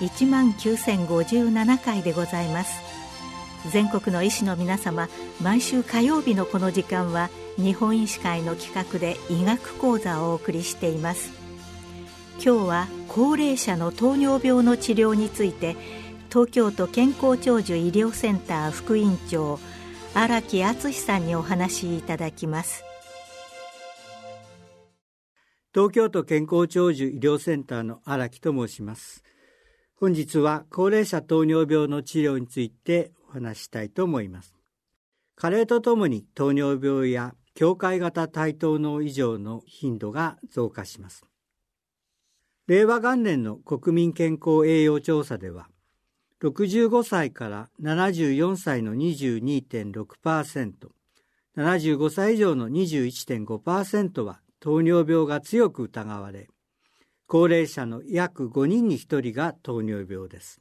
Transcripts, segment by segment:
1万9057回でございます。全国の医師の皆様毎週火曜日のこの時間は日本医師会の企画で医学講座をお送りしています。今日は高齢者の糖尿病の治療について東京都健康長寿医療センター副院長荒木敦さんにお話しいただきます。東京都健康長寿医療センターの荒木と申します。本日は高齢者糖尿病の治療についてお話したいと思います。加齢とともに糖尿病や境界型対等脳異常の頻度が増加します。令和元年の国民健康栄養調査では、65歳から74歳の22.6%、75歳以上の21.5%は糖尿病が強く疑われ、高齢者の約5人に1人が糖尿病です。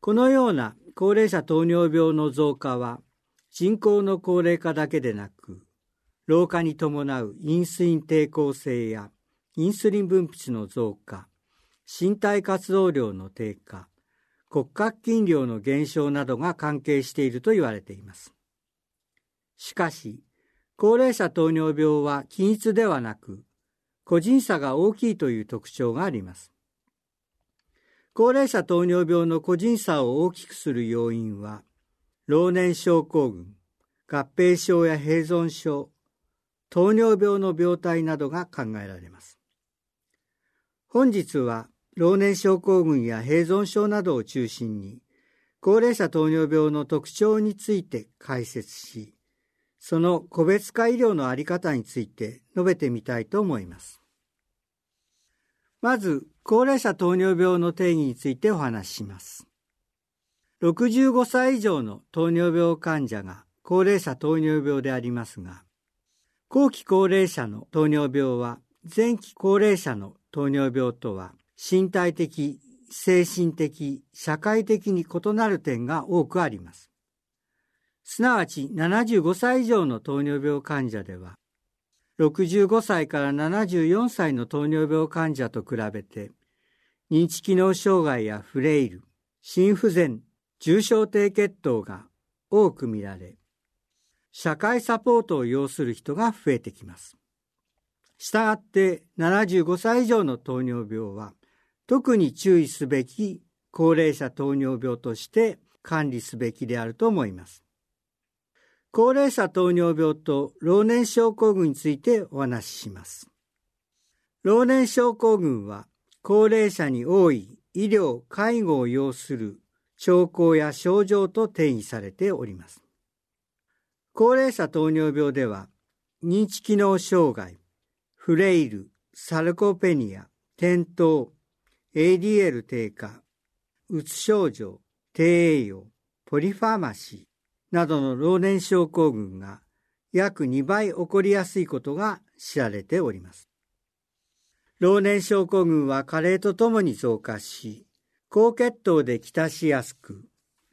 このような高齢者糖尿病の増加は人口の高齢化だけでなく老化に伴うインスリン抵抗性やインスリン分泌の増加身体活動量の低下骨格筋量の減少などが関係していると言われていますしかし高齢者糖尿病は均一ではなく個人差が大きいという特徴があります高齢者糖尿病の個人差を大きくする要因は、老年症候群、合併症や併存症、糖尿病の病態などが考えられます。本日は、老年症候群や併存症などを中心に、高齢者糖尿病の特徴について解説し、その個別化医療のあり方について述べてみたいと思います。まず、高齢者糖尿病の定義についてお話しします。65歳以上の糖尿病患者が高齢者糖尿病でありますが、後期高齢者の糖尿病は前期高齢者の糖尿病とは身体的、精神的、社会的に異なる点が多くあります。すなわち75歳以上の糖尿病患者では65歳から74歳の糖尿病患者と比べて、認知機能障害やフレイル、心不全、重症低血糖が多く見られ、社会サポートを要する人が増えてきます。したがって75歳以上の糖尿病は特に注意すべき高齢者糖尿病として管理すべきであると思います。高齢者糖尿病と老年症候群についてお話しします。老年症候群は高齢者に多い医療・介護を要する兆候や症状と定義されております。高齢者糖尿病では認知機能障害、フレイル、サルコペニア、転倒、ADL 低下、うつ症状、低栄養、ポリファーマシー、などの老年症候群が約2倍起こりやすいことが知られております。老年症候群は加齢とともに増加し、高血糖できたしやすく、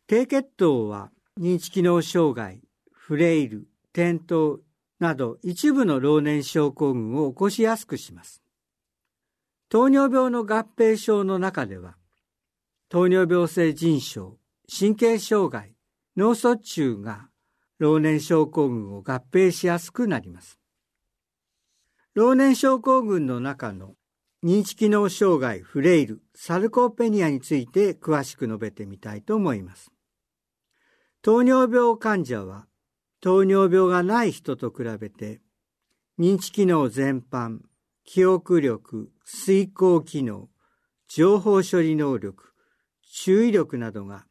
低血糖は認知機能障害、フレイル、転倒など一部の老年症候群を起こしやすくします。糖尿病の合併症の中では、糖尿病性腎症、神経障害、脳卒中が老年症候群を合併しやすくなります。老年症候群の中の認知機能障害、フレイル、サルコペニアについて詳しく述べてみたいと思います。糖尿病患者は糖尿病がない人と比べて認知機能全般、記憶力、遂行機能、情報処理能力、注意力などが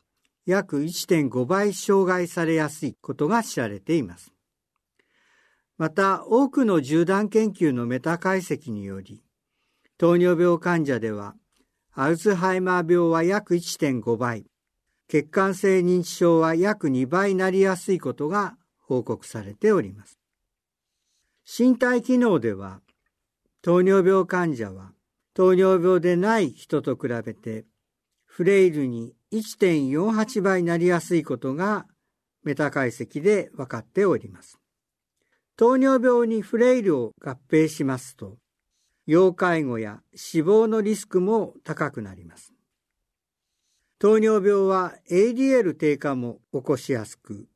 約1.5倍障害されやすいことが知られています。また、多くの縦断研究のメタ解析により、糖尿病患者では、アルツハイマー病は約1.5倍、血管性認知症は約2倍なりやすいことが報告されております。身体機能では、糖尿病患者は糖尿病でない人と比べてフレイルに1.48倍になりやすいことがメタ解析で分かっております。糖尿病にフレイルを合併しますと、要介護や死亡のリスクも高くなります。糖尿病は ADL 低下も起こしやすく、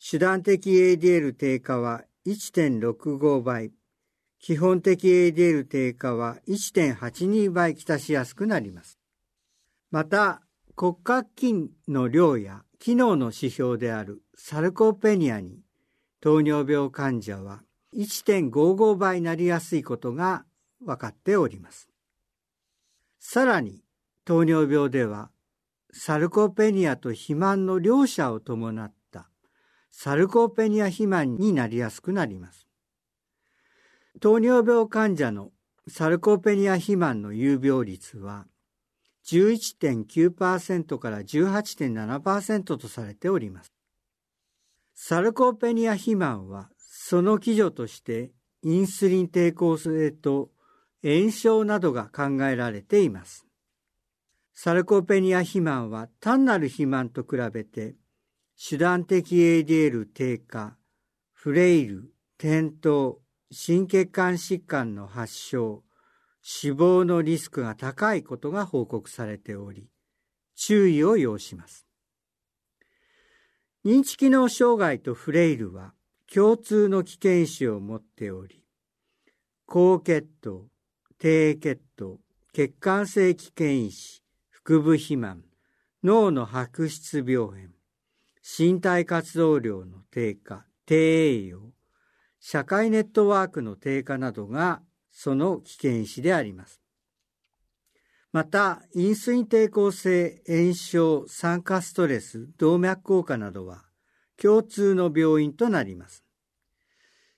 手段的 ADL 低下は1.65倍、基本的 ADL 低下は1.82倍きたしやすくなります。また、骨格筋の量や機能の指標であるサルコペニアに糖尿病患者は1.55倍なりやすいことが分かっております。さらに糖尿病ではサルコペニアと肥満の両者を伴ったサルコペニア肥満になりやすくなります。糖尿病患者のサルコペニア肥満の有病率は11.9%から18.7%とされております。サルコペニア肥満はその基準としてインスリン抵抗性と炎症などが考えられています。サルコペニア肥満は単なる肥満と比べて手段的 ADL 低下、フレイル、転倒、心血管疾患の発症、死亡のリスクが高いことが報告されており、注意を要します。認知機能障害とフレイルは共通の危険視を持っており、高血糖、低血糖、血管性危険因子、腹部肥満、脳の白質病変、身体活動量の低下、低栄養、社会ネットワークの低下などがその危険因子であります。また、インスリン抵抗性炎症、酸化ストレス、動脈硬化などは共通の病院となります。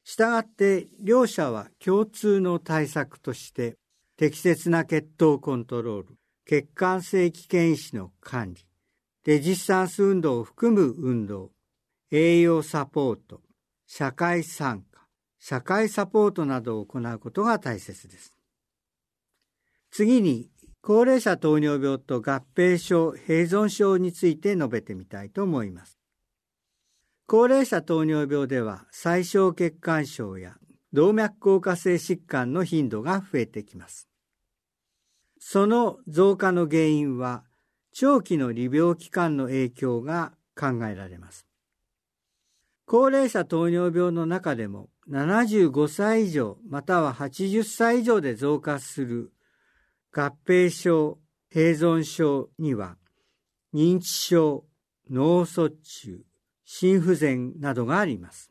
したがって、両者は共通の対策として、適切な血糖コントロール、血管性危険因子の管理、レジスタンス運動を含む運動、栄養サポート、社会参加、社会サポートなどを行うことが大切です。次に、高齢者糖尿病と合併症、併存症について述べてみたいと思います。高齢者糖尿病では、最小血管症や動脈硬化性疾患の頻度が増えてきます。その増加の原因は、長期の利病期間の影響が考えられます。高齢者糖尿病の中でも75歳以上または80歳以上で増加する合併症、併存症には認知症、脳卒中、心不全などがあります。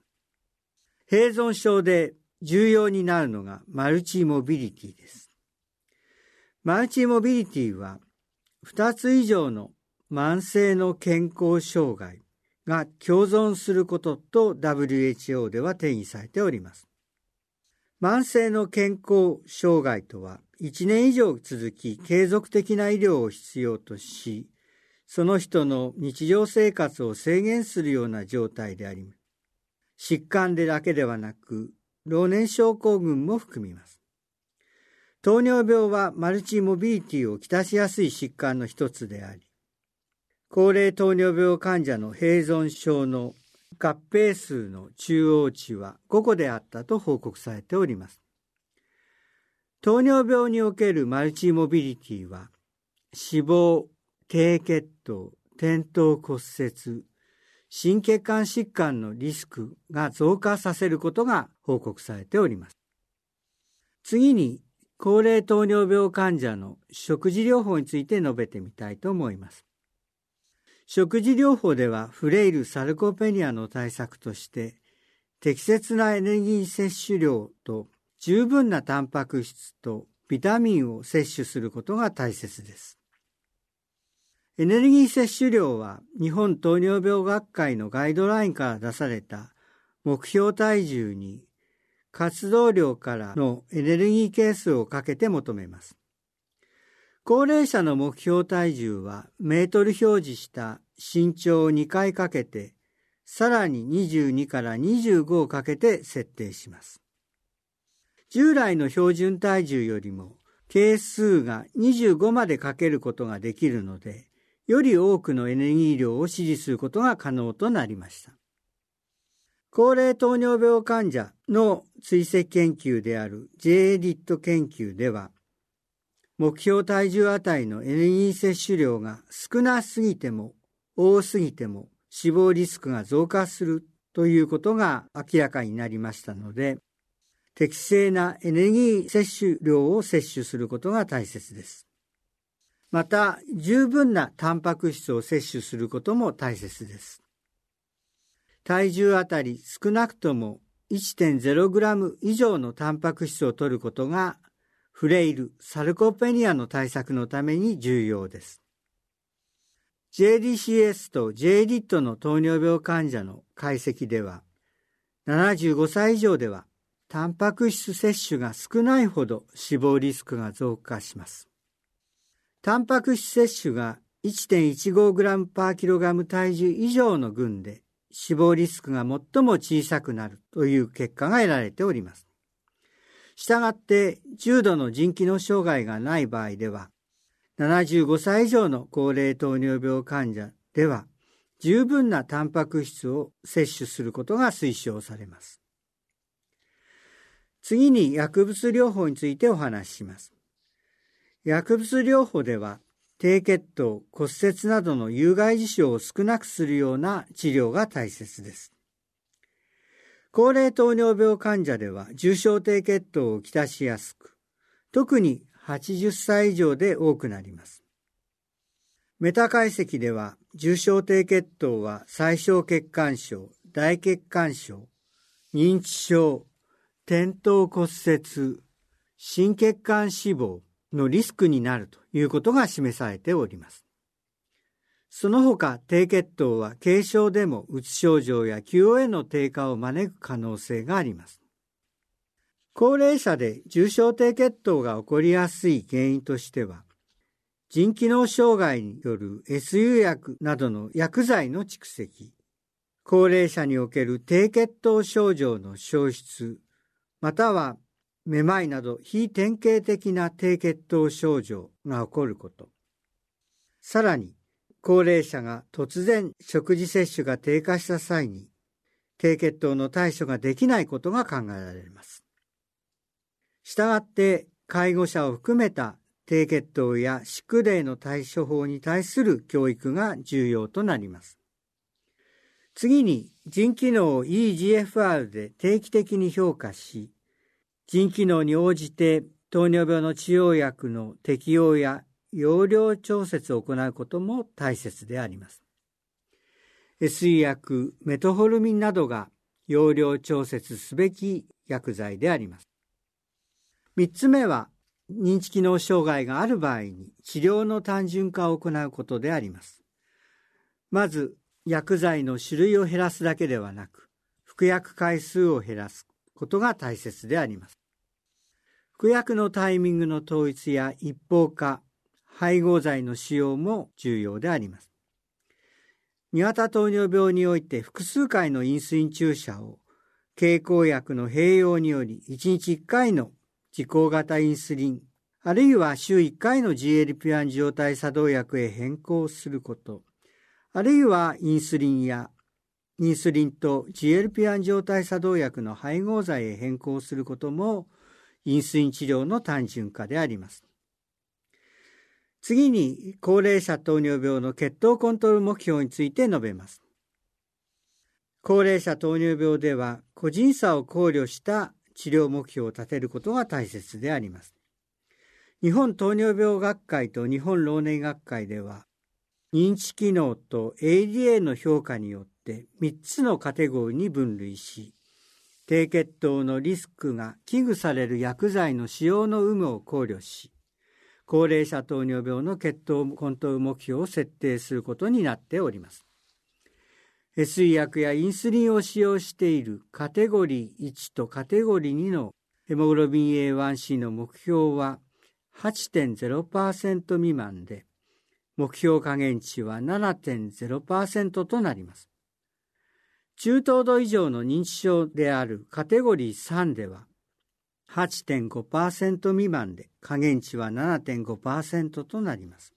併存症で重要になるのがマルチモビリティです。マルチモビリティは2つ以上の慢性の健康障害、が共存することと WHO では定義されております。慢性の健康障害とは1年以上続き継続的な医療を必要とし、その人の日常生活を制限するような状態であり、疾患でだけではなく、老年症候群も含みます。糖尿病はマルチモビリティをきたしやすい疾患の一つであり、高齢糖尿病患者の併存症の合併数の中央値は5個であったと報告されております。糖尿病におけるマルチモビリティは死亡、低血糖、転倒骨折、心血管疾患のリスクが増加させることが報告されております。次に、高齢糖尿病患者の食事療法について述べてみたいと思います。食事療法ではフレイル・サルコペニアの対策として適切なエネルギー摂取量と十分なタンパク質とビタミンを摂取することが大切です。エネルギー摂取量は日本糖尿病学会のガイドラインから出された目標体重に活動量からのエネルギー係数をかけて求めます。高齢者の目標体重はメートル表示した身長を2回かけて、さらに22から25をかけて設定します。従来の標準体重よりも係数が25までかけることができるので、より多くのエネルギー量を支持することが可能となりました。高齢糖尿病患者の追跡研究である j リット研究では、目標体重あたりのエネルギー摂取量が少なすぎても多すぎても死亡リスクが増加するということが明らかになりましたので、適正なエネルギー摂取量を摂取することが大切です。また、十分なタンパク質を摂取することも大切です。体重あたり少なくとも 1.0g 以上のタンパク質を摂ることがフレイル、サルコペニアの対策のために重要です。JDCS と JLIT の糖尿病患者の解析では、75歳以上では、タンパク質摂取が少ないほど死亡リスクが増加します。タンパク質摂取が 1.15g パーキログラム体重以上の群で死亡リスクが最も小さくなるという結果が得られております。したがって重度の腎機能障害がない場合では75歳以上の高齢糖尿病患者では十分なタンパク質を摂取することが推奨されます。次に薬物療法についてお話しします。薬物療法では低血糖、骨折などの有害事象を少なくするような治療が大切です。高齢糖尿病患者では重症低血糖をきたしやすく、特に80歳以上で多くなります。メタ解析では重症低血糖は最小血管症、大血管症、認知症、転倒骨折、心血管死亡のリスクになるということが示されております。その他、低血糖は軽症でもうつ症状や QOL の低下を招く可能性があります。高齢者で重症低血糖が起こりやすい原因としては、腎機能障害による SU 薬などの薬剤の蓄積、高齢者における低血糖症状の消失、またはめまいなど非典型的な低血糖症状が起こること、さらに高齢者が突然食事摂取が低下した際に低血糖の対処ができないことが考えられます。したがって介護者を含めた低血糖や宿霊の対処法に対する教育が重要となります。次に腎機能を EGFR で定期的に評価し、腎機能に応じて糖尿病の治療薬の適用や容量調節を行うことも大切であります。SE 薬、メトホルミンなどが容量調節すべき薬剤であります。3つ目は、認知機能障害がある場合に治療の単純化を行うことであります。まず、薬剤の種類を減らすだけではなく、服薬回数を減らすことが大切であります。服薬のタイミングの統一や一方化、配合剤の使用も重要であります。2型糖尿病において複数回のインスリン注射を経口薬の併用により1日1回の自行型インスリン、あるいは週1回の GLP-1 状態作動薬へ変更すること、あるいはインスリンやインスリンと GLP-1 状態作動薬の配合剤へ変更することもインスリン治療の単純化であります。次に高齢者糖尿病の血糖コントロール目標について述べます。高齢者糖尿病では個人差を考慮した治療目標を立てることが大切であります。日本糖尿病学会と日本老年学会では、認知機能と ADA の評価によって3つのカテゴリーに分類し、低血糖のリスクが危惧される薬剤の使用の有無を考慮し、高齢者糖尿病の血糖コントロール目標を設定することになっております。SE 薬やインスリンを使用しているカテゴリー1とカテゴリー2のヘモグロビン A1C の目標は8.0%未満で、目標下限値は7.0%となります。中等度以上の認知症であるカテゴリー3では8.5%未満で下限値は7.5%となります。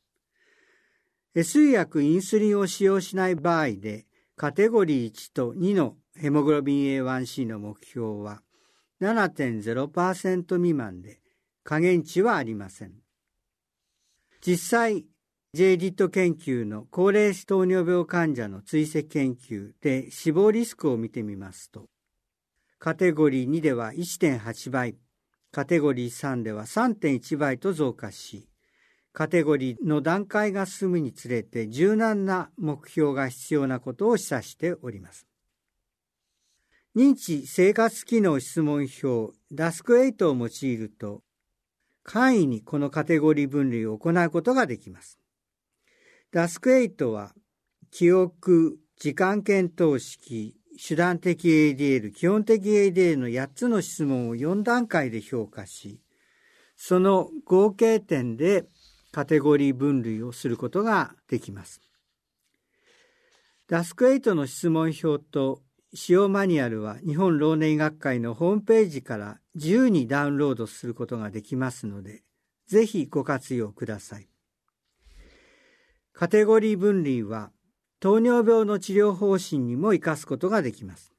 S 薬インスリンを使用しない場合でカテゴリー1と2のヘモグロビン A1C の目標は7.0%未満で下限値はありません。実際、JDIT 研究の高齢糖尿病患者の追跡研究で死亡リスクを見てみますと、カテゴリー2では1.8倍、カテゴリー3では3.1倍と増加し、カテゴリーの段階が進むにつれて柔軟な目標が必要なことを示唆しております。認知生活機能質問票ダスク8を用いると、簡易にこのカテゴリー分類を行うことができます。ダスク8は、記憶、時間検討式、手段的 ADL、基本的 ADL の8つの質問を4段階で評価し、その合計点でカテゴリー分類をすることができます。ダスク8の質問表と使用マニュアルは日本老年医学会のホームページから自由にダウンロードすることができますので、ぜひご活用ください。カテゴリー分類は糖尿病の治療方針にも活かすことができます。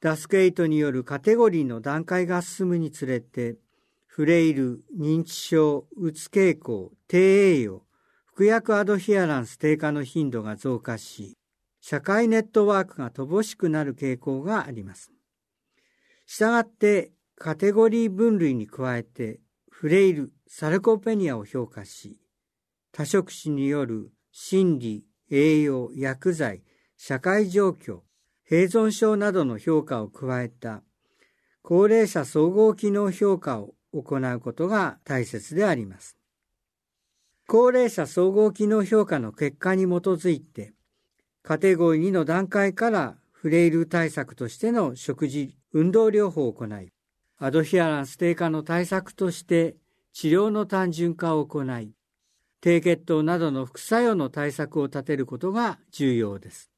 ダスク8によるカテゴリーの段階が進むにつれて、フレイル、認知症、うつ傾向、低栄養、服薬アドヒアランス低下の頻度が増加し、社会ネットワークが乏しくなる傾向があります。したがって、カテゴリー分類に加えて、フレイル、サルコペニアを評価し、多職種による心理、栄養、薬剤、社会状況、併存症などの評価を加えた高齢者総合機能評価を行うことが大切であります。高齢者総合機能評価の結果に基づいて、カテゴリー2の段階からフレイル対策としての食事、運動療法を行い、アドヒアランス低下の対策として治療の単純化を行い、低血糖などの副作用の対策を立てることが重要です。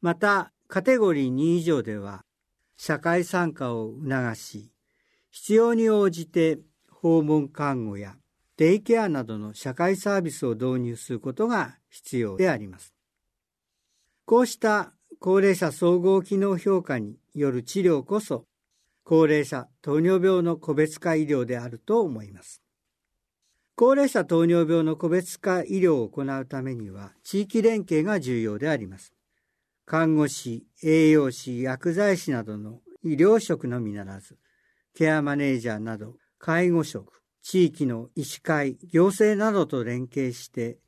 また、カテゴリー2以上では、社会参加を促し、必要に応じて訪問看護やデイケアなどの社会サービスを導入することが必要であります。こうした高齢者総合機能評価による治療こそ、高齢者糖尿病の個別化医療であると思います。高齢者糖尿病の個別化医療を行うためには、地域連携が重要であります。看護師、栄養士、薬剤師などの医療職のみならず、ケアマネージャーなど介護職、地域の医師会、行政などと連携して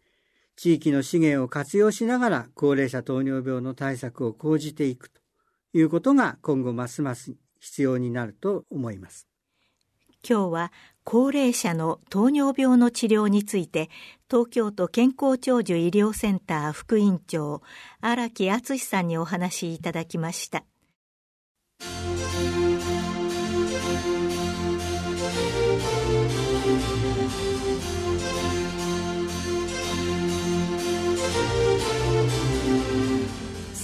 地域の資源を活用しながら高齢者糖尿病の対策を講じていくということが今後ますます必要になると思います。今日は高齢者の糖尿病の治療について東京都健康長寿医療センター副院長荒木敦さんにお話しいただきました。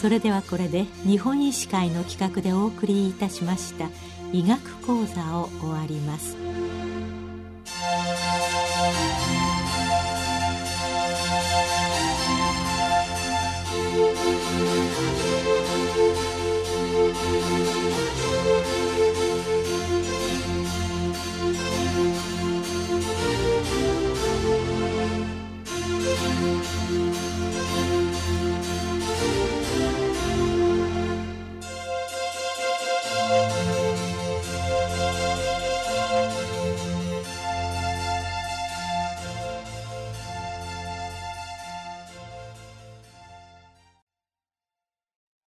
それではこれで日本医師会の企画でお送りいたしました医学講座を終わります「